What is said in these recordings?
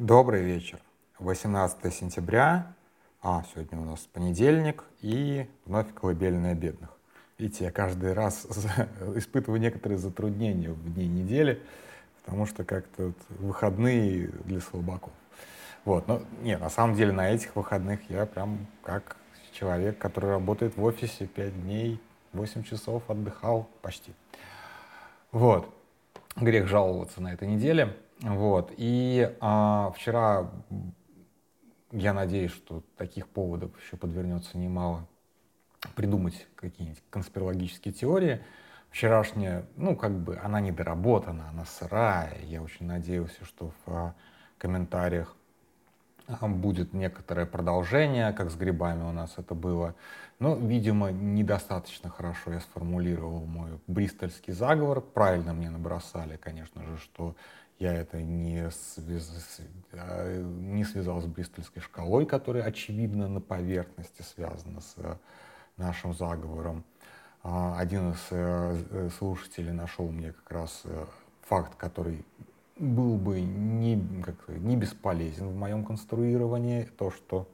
Добрый вечер. 18 сентября, а сегодня у нас понедельник и вновь колыбельная бедных. Видите, я каждый раз испытываю некоторые затруднения в дни недели, потому что как-то выходные для слабаков. Вот, но нет, на самом деле на этих выходных я прям как человек, который работает в офисе 5 дней, 8 часов отдыхал почти. Вот, грех жаловаться на этой неделе. Вот. И а, вчера, я надеюсь, что таких поводов еще подвернется немало придумать какие-нибудь конспирологические теории. Вчерашняя, ну, как бы, она недоработана, она сырая. Я очень надеялся, что в а, комментариях а, будет некоторое продолжение, как с грибами у нас это было. Но, видимо, недостаточно хорошо я сформулировал мой бристольский заговор. Правильно мне набросали, конечно же, что я это не, связ... А, не связал с Бристольской шкалой, которая, очевидно, на поверхности связана с э, нашим заговором. А, один из э, э, слушателей нашел мне как раз факт, который был бы не, как, не бесполезен в моем конструировании. То, что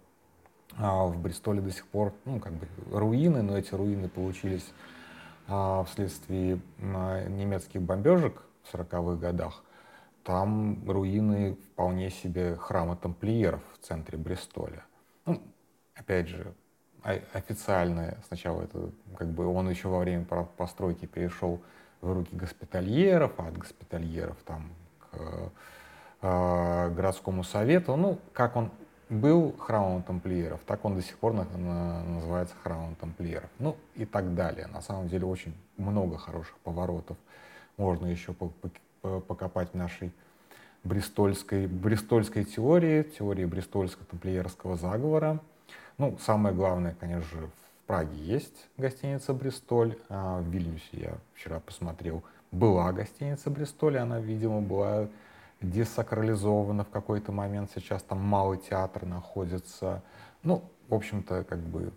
а, в Бристоле до сих пор ну, как бы руины, но эти руины получились вследствие немецких бомбежек в 40-х годах там руины вполне себе храма тамплиеров в центре Бристоля. Ну, опять же, официально сначала это как бы он еще во время постройки перешел в руки госпитальеров, а от госпитальеров там к э, городскому совету. Ну, как он был храмом тамплиеров, так он до сих пор на, на, называется храмом тамплиеров. Ну и так далее. На самом деле очень много хороших поворотов можно еще по, по, покопать в нашей бристольской, бристольской теории, теории бристольско-тамплиерского заговора. Ну, самое главное, конечно же, в Праге есть гостиница «Бристоль», а в Вильнюсе я вчера посмотрел, была гостиница «Бристоль», она, видимо, была десакрализована в какой-то момент, сейчас там малый театр находится. Ну, в общем-то, как бы...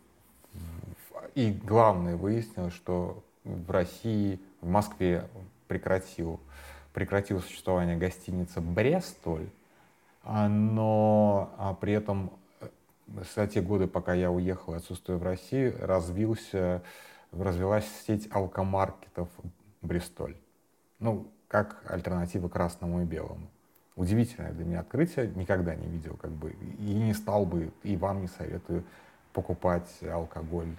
И главное, выяснилось, что в России, в Москве прекратил прекратила существование гостиница «Брестоль», а, но а при этом э, за те годы, пока я уехал и отсутствую в России, развился, развилась сеть алкомаркетов «Бристоль». Ну, как альтернатива красному и белому. Удивительное для меня открытие, никогда не видел, как бы, и не стал бы, и вам не советую покупать алкоголь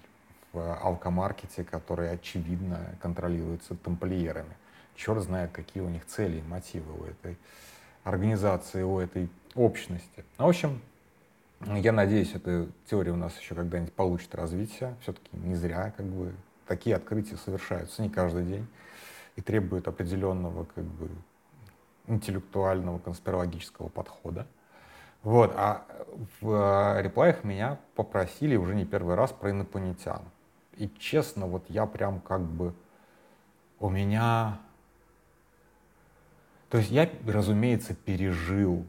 в алкомаркете, который, очевидно, контролируется тамплиерами черт знает, какие у них цели и мотивы у этой организации, у этой общности. Ну, в общем, я надеюсь, эта теория у нас еще когда-нибудь получит развитие. Все-таки не зря, как бы, такие открытия совершаются не каждый день и требуют определенного, как бы, интеллектуального, конспирологического подхода. Вот, а в реплаях меня попросили уже не первый раз про инопланетян. И честно, вот я прям как бы, у меня то есть я, разумеется, пережил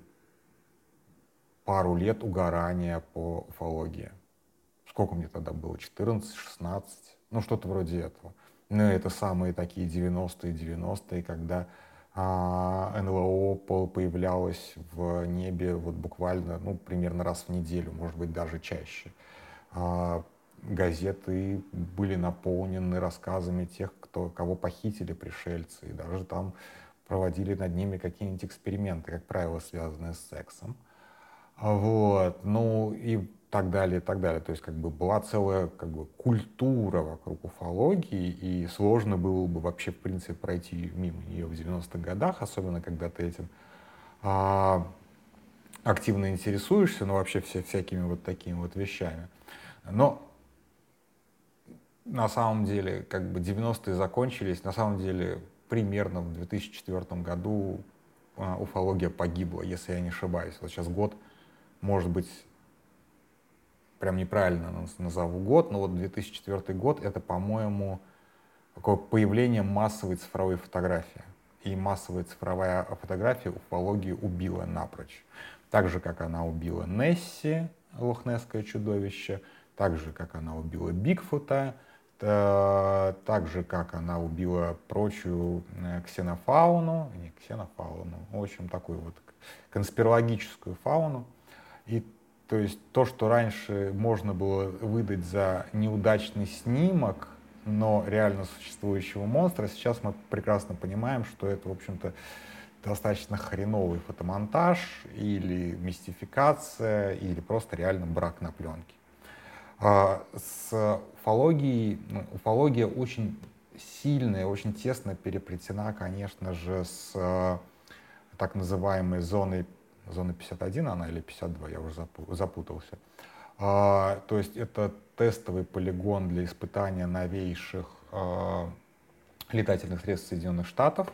пару лет угорания по уфологии. Сколько мне тогда было? 14, 16? Ну, что-то вроде этого. Ну, это самые такие 90-е, 90-е, когда а, НЛО появлялось в небе вот буквально, ну, примерно раз в неделю, может быть, даже чаще. А, газеты были наполнены рассказами тех, кто, кого похитили пришельцы, и даже там проводили над ними какие-нибудь эксперименты, как правило, связанные с сексом. Вот, ну и так далее, и так далее. То есть как бы была целая как бы культура вокруг уфологии, и сложно было бы вообще, в принципе, пройти мимо нее в 90-х годах, особенно когда ты этим а, активно интересуешься, ну вообще все, всякими вот такими вот вещами. Но на самом деле, как бы 90-е закончились, на самом деле примерно в 2004 году а, уфология погибла, если я не ошибаюсь. Вот сейчас год, может быть, прям неправильно назову год, но вот 2004 год — это, по-моему, такое появление массовой цифровой фотографии. И массовая цифровая фотография уфологию убила напрочь. Так же, как она убила Несси, лохнесское чудовище, так же, как она убила Бигфута, так же, как она убила прочую э, ксенофауну, не ксенофауну, в общем, такую вот конспирологическую фауну. И то есть то, что раньше можно было выдать за неудачный снимок, но реально существующего монстра, сейчас мы прекрасно понимаем, что это, в общем-то, достаточно хреновый фотомонтаж или мистификация, или просто реально брак на пленке. А, с уфологией, ну, уфология очень сильная, очень тесно переплетена, конечно же, с э, так называемой зоной, зоной 51 она или 52, я уже запутался. А, то есть это тестовый полигон для испытания новейших а, летательных средств Соединенных Штатов.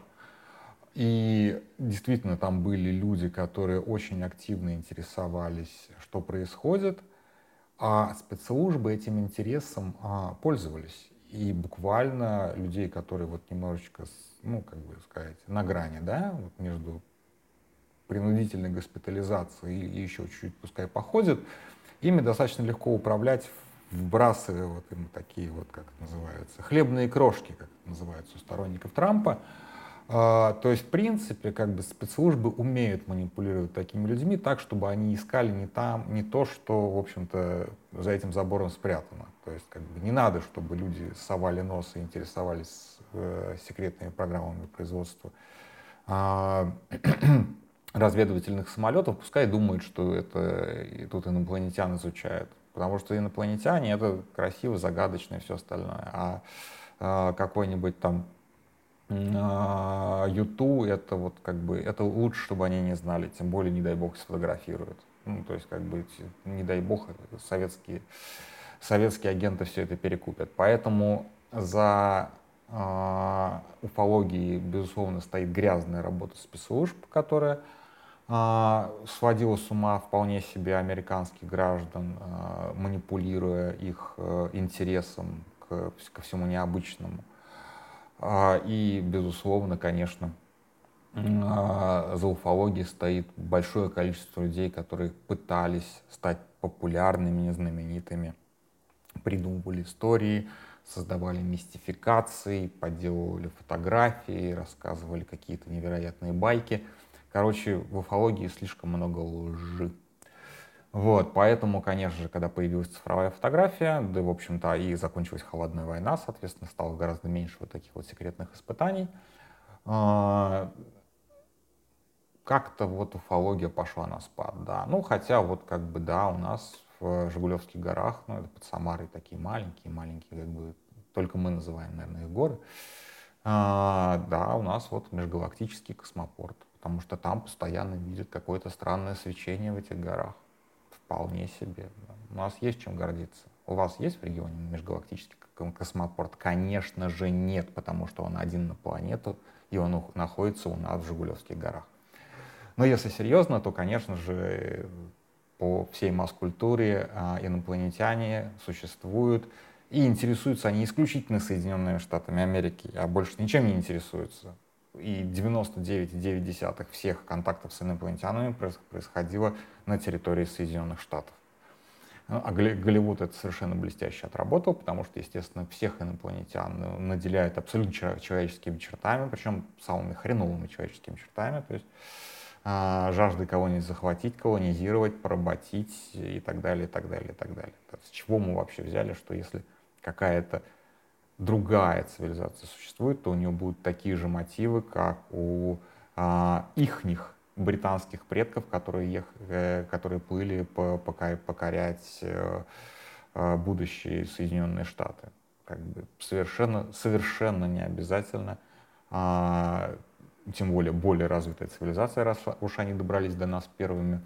И действительно там были люди, которые очень активно интересовались, что происходит, а спецслужбы этим интересом а, пользовались. И буквально людей, которые вот немножечко, ну, как бы сказать, на грани, да, вот между принудительной госпитализацией и еще чуть-чуть пускай походят, ими достаточно легко управлять, вбрасывая вот им такие вот, как это называется, хлебные крошки, как это называется у сторонников Трампа, а, то есть, в принципе, как бы спецслужбы умеют манипулировать такими людьми так, чтобы они искали не там, не то, что, в общем-то, за этим забором спрятано. То есть, как бы не надо, чтобы люди совали нос и интересовались э, секретными программами производства э, разведывательных самолетов, пускай думают, что это и тут инопланетян изучают. Потому что инопланетяне — это красиво, загадочно и все остальное. А э, какой-нибудь там Юту это вот как бы это лучше, чтобы они не знали, тем более, не дай бог, сфотографируют. Ну, то есть, как бы, не дай бог, советские, советские агенты все это перекупят. Поэтому за э, уфологией, безусловно, стоит грязная работа спецслужб, которая э, сводила с ума вполне себе американских граждан, э, манипулируя их э, интересом к, ко всему необычному. А, и, безусловно, конечно, а, за уфологией стоит большое количество людей, которые пытались стать популярными, знаменитыми, придумывали истории, создавали мистификации, подделывали фотографии, рассказывали какие-то невероятные байки. Короче, в уфологии слишком много лжи. Вот, поэтому, конечно же, когда появилась цифровая фотография, да, в общем-то, и закончилась холодная война, соответственно, стало гораздо меньше вот таких вот секретных испытаний. А, как-то вот уфология пошла на спад, да. Ну, хотя вот как бы, да, у нас в Жигулевских горах, ну, это под Самарой такие маленькие, маленькие, как бы, только мы называем, наверное, их горы. А, да, у нас вот межгалактический космопорт, потому что там постоянно видят какое-то странное свечение в этих горах. Вполне себе. У нас есть чем гордиться. У вас есть в регионе межгалактический космопорт? Конечно же нет, потому что он один на планету, и он находится у нас в Жигулевских горах. Но если серьезно, то, конечно же, по всей масс-культуре а, инопланетяне существуют, и интересуются они исключительно Соединенными Штатами Америки, а больше ничем не интересуются и 99,9 всех контактов с инопланетянами происходило на территории Соединенных Штатов. Ну, а Голливуд это совершенно блестяще отработал, потому что, естественно, всех инопланетян наделяют абсолютно человеческими чертами, причем самыми хреновыми человеческими чертами, то есть а, жажды кого-нибудь захватить, колонизировать, поработить и так далее, и так далее, и так далее. С чего мы вообще взяли, что если какая-то другая цивилизация существует, то у нее будут такие же мотивы, как у а, ихних британских предков, которые, ех, э, которые плыли по, покорять э, э, будущие Соединенные Штаты. Как бы совершенно, совершенно не обязательно, а, тем более более развитая цивилизация, раз уж они добрались до нас первыми,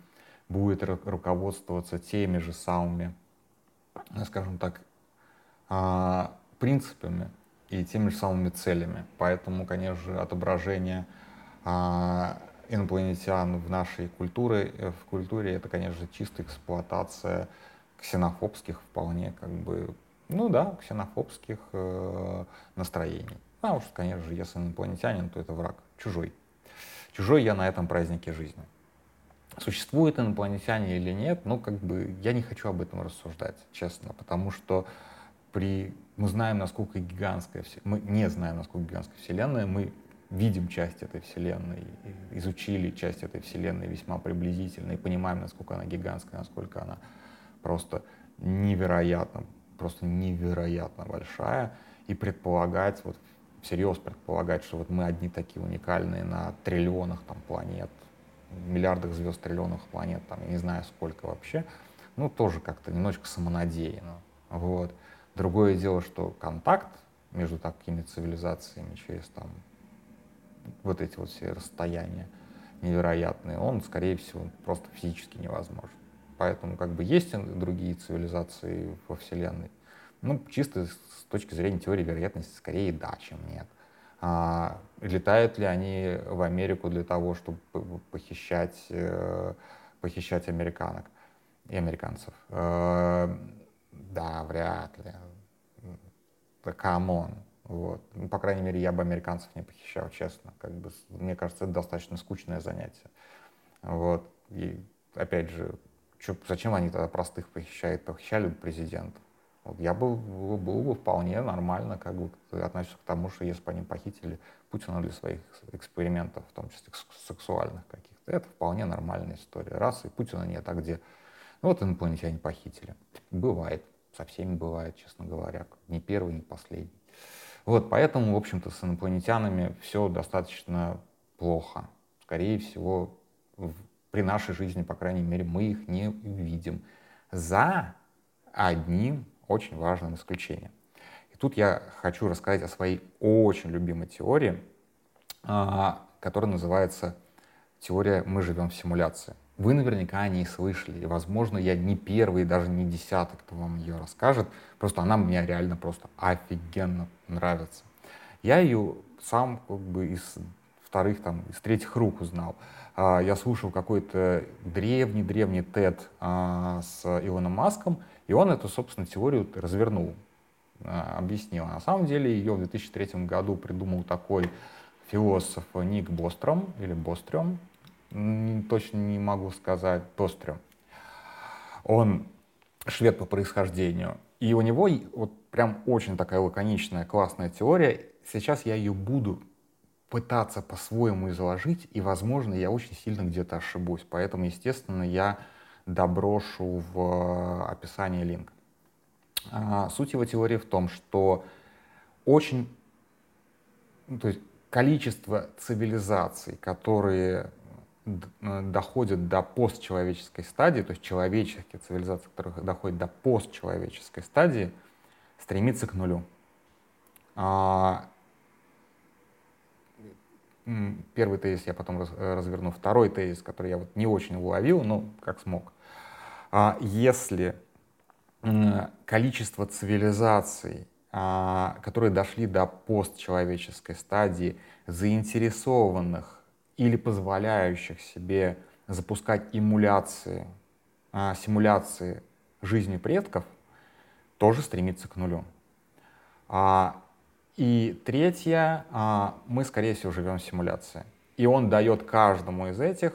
будет руководствоваться теми же самыми, скажем так, а, принципами и теми же самыми целями. Поэтому, конечно же, отображение а, инопланетян в нашей культуре, э, в культуре это, конечно чистая эксплуатация ксенофобских вполне как бы, ну да, ксенофобских э, настроений. Потому что, конечно же, если инопланетянин, то это враг, чужой. Чужой я на этом празднике жизни. Существуют инопланетяне или нет, ну, как бы, я не хочу об этом рассуждать, честно, потому что при... Мы знаем, насколько гигантская... Мы не знаем, насколько гигантская Вселенная. Мы видим часть этой Вселенной, изучили часть этой Вселенной весьма приблизительно и понимаем, насколько она гигантская, насколько она просто невероятно, просто невероятно большая. И предполагать, вот всерьез предполагать, что вот мы одни такие уникальные на триллионах там планет, миллиардах звезд, триллионах планет, там, я не знаю сколько вообще, ну, тоже как-то немножечко самонадеянно. Вот. Другое дело, что контакт между такими цивилизациями через там вот эти вот все расстояния невероятные, он, скорее всего, просто физически невозможен. Поэтому как бы есть другие цивилизации во Вселенной. Ну, чисто с точки зрения теории вероятности, скорее да, чем нет. А, летают ли они в Америку для того, чтобы похищать, э, похищать американок и американцев? Да, вряд ли. Да, come on. Вот. Ну, по крайней мере, я бы американцев не похищал, честно. Как бы, мне кажется, это достаточно скучное занятие. Вот. И опять же, чё, зачем они тогда простых похищают? Похищали бы президента. Вот я был, был бы вполне нормально, как бы относился к тому, что если бы они похитили Путина для своих экспериментов, в том числе сексуальных каких-то, это вполне нормальная история. Раз, и Путина нет, а где? Ну вот инопланетяне похитили. Бывает, со всеми бывает, честно говоря. Не первый, не последний. Вот, поэтому, в общем-то, с инопланетянами все достаточно плохо. Скорее всего, в, при нашей жизни, по крайней мере, мы их не увидим. За одним очень важным исключением. И тут я хочу рассказать о своей очень любимой теории, а, которая называется теория «Мы живем в симуляции». Вы наверняка о ней слышали, и, возможно, я не первый, даже не десятый, кто вам ее расскажет. Просто она мне реально просто офигенно нравится. Я ее сам как бы из вторых, там, из третьих рук узнал. А, я слушал какой-то древний-древний TED а, с Илоном Маском, и он эту, собственно, теорию развернул, а, объяснил. На самом деле ее в 2003 году придумал такой философ Ник Бостром, или Бострем, точно не могу сказать, Бострем. Он швед по происхождению. И у него вот прям очень такая лаконичная, классная теория. Сейчас я ее буду пытаться по-своему изложить, и, возможно, я очень сильно где-то ошибусь. Поэтому, естественно, я доброшу в э, описание линк. А, суть его теории в том, что очень, ну, то есть количество цивилизаций, которые доходят до постчеловеческой стадии, то есть человеческие цивилизации, которые доходят до постчеловеческой стадии, стремится к нулю. А, Первый тезис я потом э, разверну. Второй тезис, который я вот не очень уловил, но как смог. А если количество цивилизаций, а, которые дошли до постчеловеческой стадии, заинтересованных или позволяющих себе запускать эмуляции, а, симуляции жизни предков, тоже стремится к нулю. И третье, а, мы, скорее всего, живем в симуляции. И он дает каждому из этих,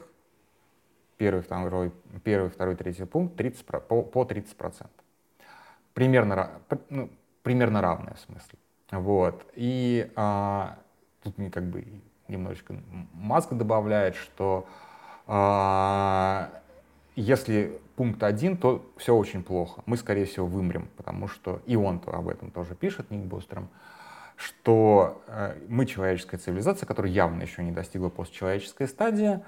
первый, второй, первый, второй, третий пункт, 30, по, по 30%. Примерно, ну, примерно равное в смысле. Вот. И а, тут мне как бы немножечко Маск добавляет, что а, если пункт один, то все очень плохо. Мы, скорее всего, вымрем, потому что и он -то об этом тоже пишет, Ник Бустером, что э, мы человеческая цивилизация, которая явно еще не достигла постчеловеческой стадии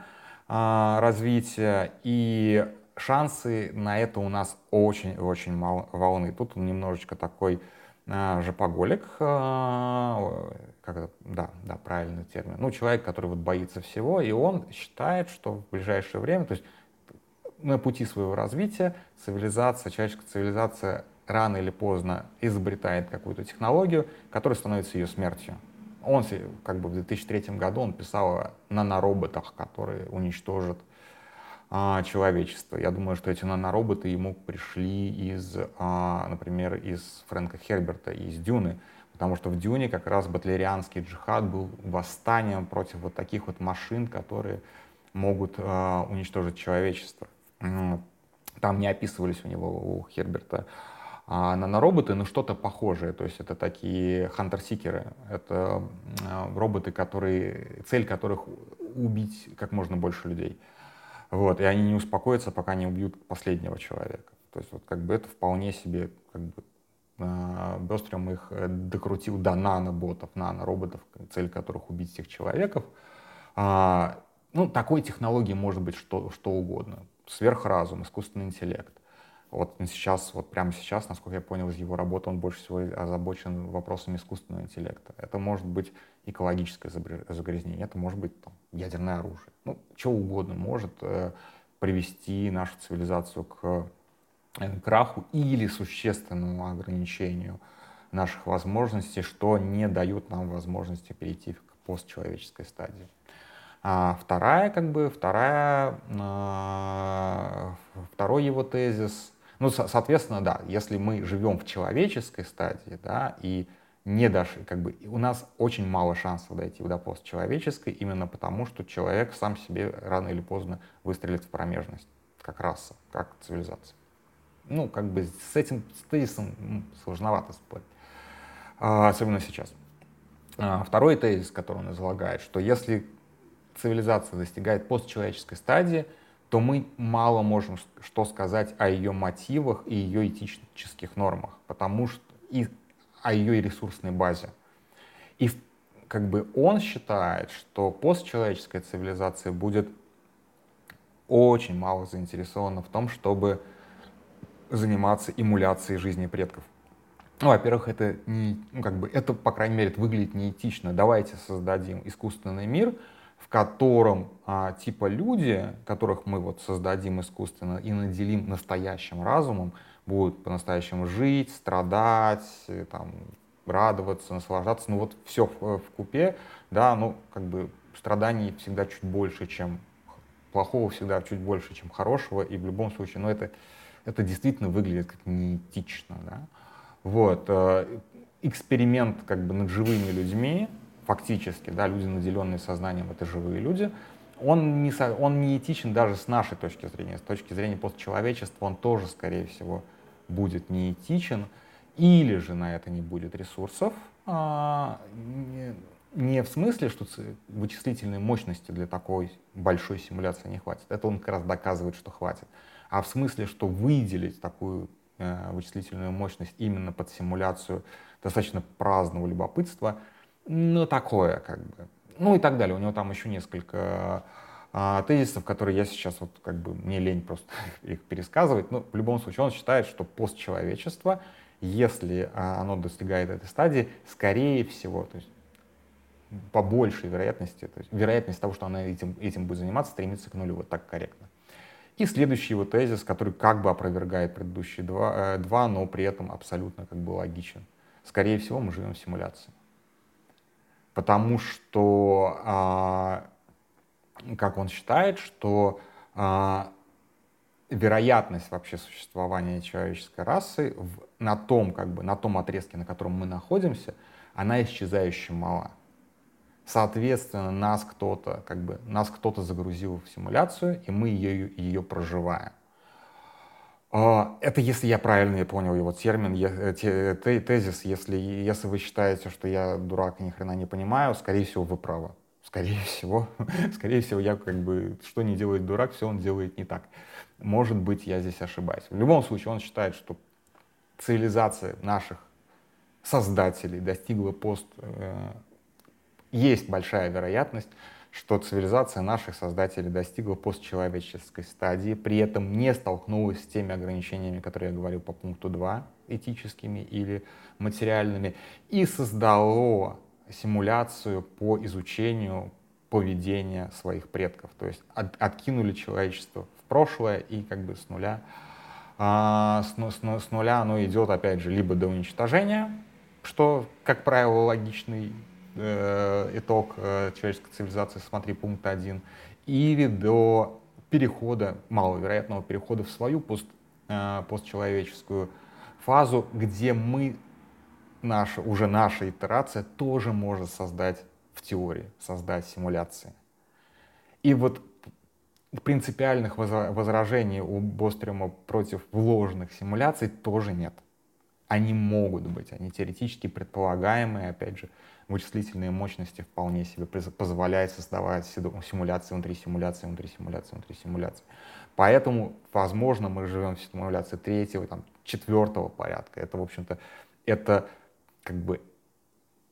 а, развития, и шансы на это у нас очень-очень мало волны. Тут он немножечко такой жопоголик, а, как это, да, да, правильный термин, ну, человек, который вот боится всего, и он считает, что в ближайшее время, то есть на пути своего развития цивилизация, человеческая цивилизация рано или поздно изобретает какую-то технологию, которая становится ее смертью. Он как бы в 2003 году он писал о нанороботах, которые уничтожат а, человечество. Я думаю, что эти нанороботы ему пришли из, а, например, из Фрэнка Херберта, из Дюны, потому что в Дюне как раз батлерианский джихад был восстанием против вот таких вот машин, которые могут а, уничтожить человечество. Там не описывались у него, у Херберта, А нанороботы, ну, что-то похожее. То есть это такие хантер-сикеры. Это роботы, которые, цель которых убить как можно больше людей. Вот, и они не успокоятся, пока не убьют последнего человека. То есть вот как бы это вполне себе как бы э, Бестрем их э, докрутил до наноботов, нанороботов, цель которых убить всех человеков. А, ну, такой технологии может быть что, что угодно. Сверхразум, искусственный интеллект. Вот сейчас, вот прямо сейчас, насколько я понял из его работы, он больше всего озабочен вопросами искусственного интеллекта. Это может быть экологическое загрязнение, это может быть там, ядерное оружие. Ну, что угодно может э, привести нашу цивилизацию к э, краху или существенному ограничению наших возможностей, что не дают нам возможности перейти к постчеловеческой стадии. А вторая, как бы, вторая, э, второй его тезис — ну, соответственно, да, если мы живем в человеческой стадии, да, и не дошли, как бы у нас очень мало шансов дойти до постчеловеческой, именно потому, что человек сам себе рано или поздно выстрелит в промежность, как раса, как цивилизация. Ну, как бы с этим с тезисом сложновато спорить, а, особенно сейчас. А, второй тезис, который он излагает, что если цивилизация достигает постчеловеческой стадии, то мы мало можем что сказать о ее мотивах и ее этических нормах, потому что и о ее ресурсной базе. И как бы он считает, что постчеловеческая цивилизация будет очень мало заинтересована в том, чтобы заниматься эмуляцией жизни предков. Ну, во-первых, это не, ну, как бы, это, по крайней мере, выглядит неэтично. Давайте создадим искусственный мир, в котором а, типа люди, которых мы вот создадим искусственно и наделим настоящим разумом, будут по-настоящему жить, страдать, э, там, радоваться, наслаждаться, ну вот все в, в купе, да, ну как бы страданий всегда чуть больше, чем плохого всегда чуть больше, чем хорошего, и в любом случае, ну это, это действительно выглядит как неэтично, да. Вот, э, эксперимент как бы над живыми людьми, фактически, да, люди, наделенные сознанием, это живые люди, он не, он не этичен даже с нашей точки зрения, с точки зрения постчеловечества он тоже, скорее всего, будет неэтичен, или же на это не будет ресурсов, а, не, не в смысле, что вычислительной мощности для такой большой симуляции не хватит, это он как раз доказывает, что хватит, а в смысле, что выделить такую э, вычислительную мощность именно под симуляцию достаточно праздного любопытства — ну, такое, как бы. Ну и так далее. У него там еще несколько а, тезисов, которые я сейчас вот как бы мне лень просто их пересказывать. Но в любом случае он считает, что постчеловечество, если а, оно достигает этой стадии, скорее всего, то есть по большей вероятности, то есть вероятность того, что она этим, этим будет заниматься, стремится к нулю, вот так корректно. И следующий его тезис, который как бы опровергает предыдущие два, э, два но при этом абсолютно как бы логичен. Скорее всего, мы живем в симуляции потому что, а, как он считает, что а, вероятность вообще существования человеческой расы в, на том, как бы, на том отрезке, на котором мы находимся, она исчезающе мала. Соответственно, нас кто-то, как бы, нас кто-то загрузил в симуляцию, и мы ее, ее проживаем. А, это если я правильно понял его термин, э, тезис, если, если вы считаете, что я дурак и ни хрена не понимаю, скорее всего, вы правы. Скорее всего, скорее всего, я как бы, что не делает дурак, все он делает не так. Может быть, я здесь ошибаюсь. В любом случае, он считает, что цивилизация наших создателей достигла пост... Э, есть большая вероятность, что цивилизация наших создателей достигла постчеловеческой стадии, при этом не столкнулась с теми ограничениями, которые я говорил по пункту 2, этическими или материальными, и создало симуляцию по изучению поведения своих предков. То есть от, откинули человечество в прошлое и как бы с нуля, а, с, с, с нуля оно идет опять же либо до уничтожения, что, как правило, логичный э, итог э, человеческой цивилизации, смотри пункт 1, или до перехода, маловероятного перехода в свою пост, э, постчеловеческую фазу, где мы, наша, уже наша итерация тоже может создать в теории, создать симуляции. И вот принципиальных возражений у Бострема против вложенных симуляций тоже нет. Они могут быть, они теоретически предполагаемые, опять же, вычислительные мощности вполне себе позволяют создавать симуляции внутри симуляции, внутри симуляции, внутри симуляции. Поэтому, возможно, мы живем в симуляции третьего, там, четвертого порядка. Это, в общем-то, это как бы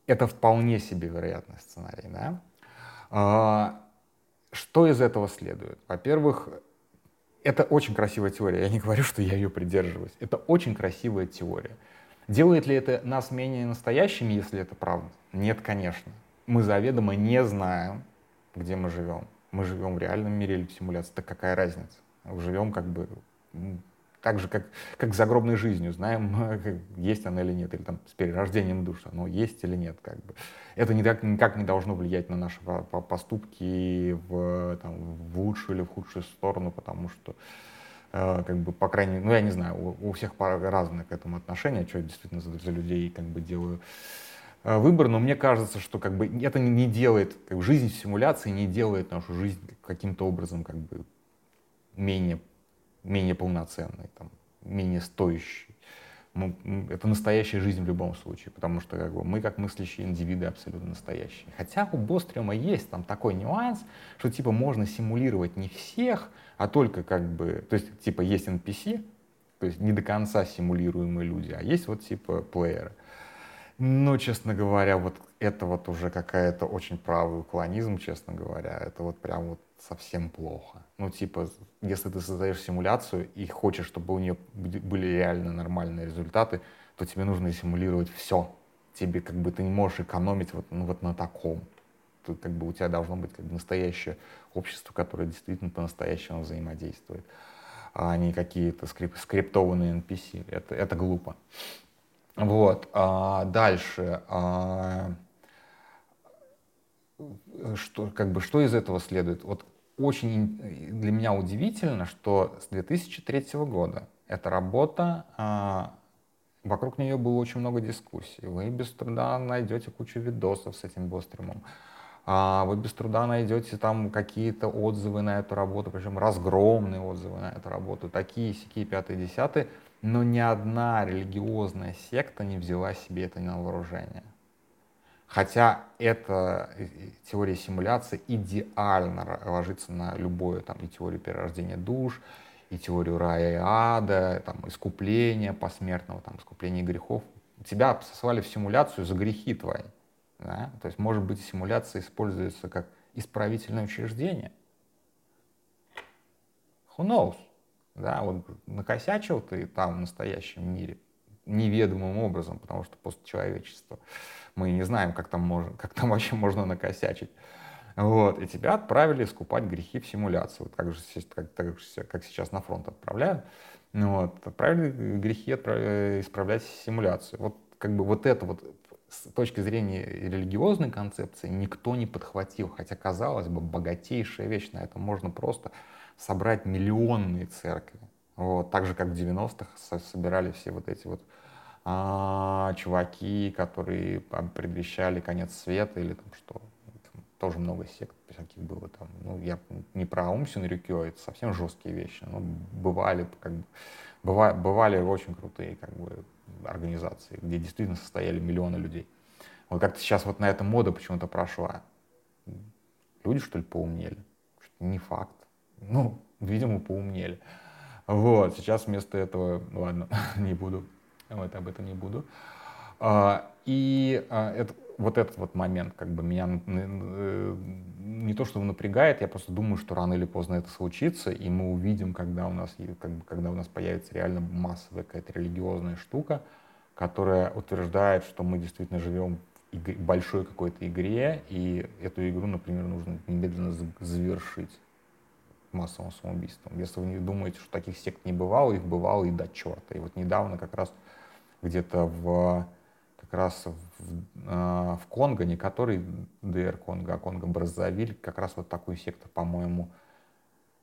это вполне себе вероятный сценарий. Да? А, что из этого следует? Во-первых, это очень красивая теория. Я не говорю, что я ее придерживаюсь. Это очень красивая теория. Делает ли это нас менее настоящими, если это правда? Нет, конечно. Мы заведомо не знаем, где мы живем. Мы живем в реальном мире или в симуляции. Так какая разница? Живем как бы так же, как, как с загробной жизнью, знаем, есть она или нет, или там с перерождением души, оно есть или нет. Как бы. Это никак, никак не должно влиять на наши поступки в, там, в лучшую или в худшую сторону, потому что как бы, по крайней мере, ну, я не знаю, у, у всех разное к этому отношение, что я действительно за, за людей как бы делаю э, выбор, но мне кажется, что как бы это не делает, как бы, жизнь в симуляции не делает нашу жизнь каким-то образом как бы менее менее полноценный, там, менее стоящий. Мы, это настоящая жизнь в любом случае, потому что как бы, мы как мыслящие индивиды абсолютно настоящие. Хотя у Бостриума есть там такой нюанс, что типа можно симулировать не всех, а только как бы, то есть типа есть NPC, то есть не до конца симулируемые люди, а есть вот типа плееры. Но, честно говоря, вот это вот уже какая-то очень правый уклонизм, честно говоря. Это вот прям вот совсем плохо. Ну, типа, если ты создаешь симуляцию и хочешь, чтобы у нее были реально нормальные результаты, то тебе нужно симулировать все. Тебе как бы ты не можешь экономить вот, ну, вот на таком. Тут как бы у тебя должно быть как бы настоящее общество, которое действительно по-настоящему взаимодействует, а не какие-то скрип скриптованные NPC. Это, это глупо. Вот. А дальше. А что, как бы, что из этого следует? Вот очень для меня удивительно, что с 2003 года эта работа, а, вокруг нее было очень много дискуссий. Вы без труда найдете кучу видосов с этим Бостримом. А, вы без труда найдете там какие-то отзывы на эту работу, причем разгромные отзывы на эту работу, такие, сякие, пятые, десятые, но ни одна религиозная секта не взяла себе это на вооружение. Хотя эта э, теория симуляции идеально ложится на любую там, и теорию перерождения душ, и теорию рая и ада, там, искупления посмертного, там, искупления грехов. Тебя сослали в симуляцию за грехи твои. Да? То есть, может быть, симуляция используется как исправительное учреждение. Who knows? Да, вот накосячил ты там в настоящем мире неведомым образом, потому что постчеловечество мы не знаем, как там, можно, как там вообще можно накосячить. Вот, и тебя отправили искупать грехи в симуляцию, так же, как, же, как сейчас на фронт отправляют. Вот, отправили грехи отправили, исправлять симуляцию. Вот как бы вот это вот с точки зрения религиозной концепции никто не подхватил, хотя казалось бы богатейшая вещь, на этом можно просто собрать миллионные церкви. Вот, так же, как в 90-х собирали все вот эти вот а, чуваки, которые предвещали конец света или там что. Там тоже много сект всяких было там. Ну, я не про Умсин Рюкё, это совсем жесткие вещи. Но бывали, как бы, бывали, бывали очень крутые как бы, организации, где действительно состояли миллионы людей. Вот как-то сейчас вот на этом мода почему-то прошла. Люди, что ли, поумнели? Не факт. Ну, видимо, поумнели. Вот, сейчас вместо этого, ладно, не буду вот об этом не буду. А, и а, это, вот этот вот момент как бы меня не то что напрягает, я просто думаю, что рано или поздно это случится, и мы увидим, когда у нас, как бы, когда у нас появится реально массовая какая-то религиозная штука, которая утверждает, что мы действительно живем в большой какой-то игре, и эту игру, например, нужно немедленно завершить массовым самоубийством. Если вы не думаете, что таких сект не бывало, их бывало и до черта. И вот недавно как раз где-то в как раз в, э, в Конго, не который ДР Конго, а Конго Браззавиль, как раз вот такую секту, по-моему,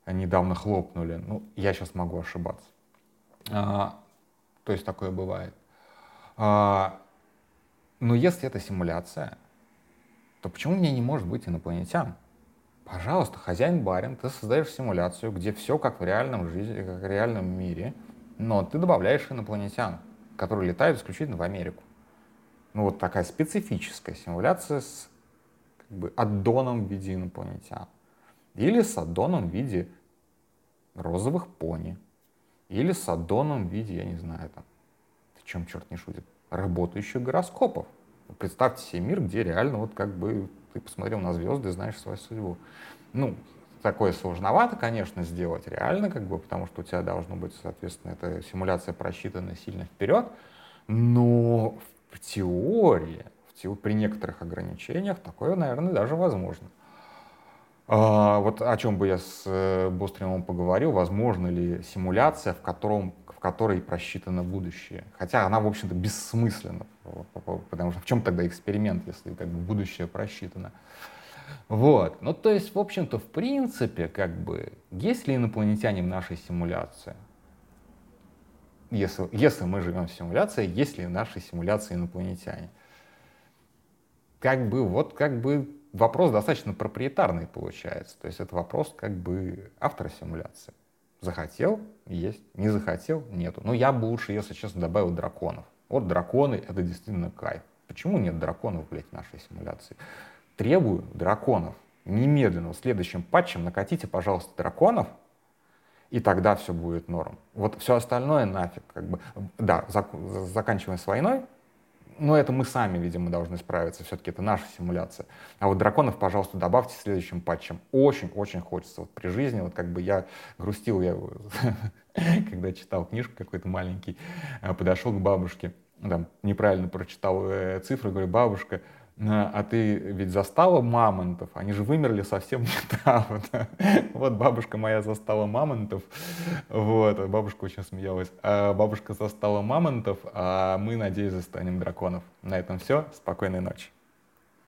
недавно хлопнули. Ну, я сейчас могу ошибаться. А, то есть такое бывает. А, но если это симуляция, то почему мне не может быть инопланетян? Пожалуйста, хозяин-барин, ты создаешь симуляцию, где все как в реальном жизни, как в реальном мире, но ты добавляешь инопланетян. которые летают исключительно в Америку. Ну вот такая специфическая симуляция с как бы аддоном в виде инопланетян. Или с аддоном в виде розовых пони. Или с аддоном в виде, я не знаю, там, в чем черт не шутит, работающих гороскопов. Представьте себе мир, где реально вот как бы ты посмотрел на звезды знаешь свою судьбу. Ну, такое сложновато, конечно, сделать реально, как бы, потому что у тебя должно быть, соответственно, эта симуляция просчитана сильно вперед, но в теории, в теории при некоторых ограничениях такое, наверное, даже возможно. А, вот о чем бы я с э, Бостримом поговорил, возможно ли симуляция, в, котором, которой просчитано будущее. Хотя она, в общем-то, бессмысленна, потому что в чем тогда эксперимент, если как бы будущее просчитано. Вот. Ну, то есть, в общем-то, в принципе, как бы, есть ли инопланетяне в нашей симуляции? Если, если мы живем в симуляции, есть ли в нашей симуляции инопланетяне? Как бы, вот как бы вопрос достаточно проприетарный получается. То есть это вопрос как бы автора симуляции. Захотел — есть, не захотел — нету. Но я бы лучше, если честно, добавил драконов. Вот драконы — это действительно кайф. Почему нет драконов, блядь, в нашей симуляции? Требую драконов. Немедленно, в следующем патче накатите, пожалуйста, драконов, и тогда все будет норм. Вот все остальное нафиг. Как бы. Да, зак заканчиваем с войной, но это мы сами, видимо, должны справиться. Все-таки это наша симуляция. А вот драконов, пожалуйста, добавьте следующим патчем. Очень-очень хочется. Вот при жизни, вот как бы я грустил, я когда читал книжку какой-то маленький, а, подошел к бабушке, там, неправильно прочитал э, цифры, говорю, бабушка, а ты ведь застала мамонтов, они же вымерли совсем недавно. Вот бабушка моя застала мамонтов, вот, бабушка очень смеялась. А бабушка застала мамонтов, а мы, надеюсь, застанем драконов. На этом все, спокойной ночи.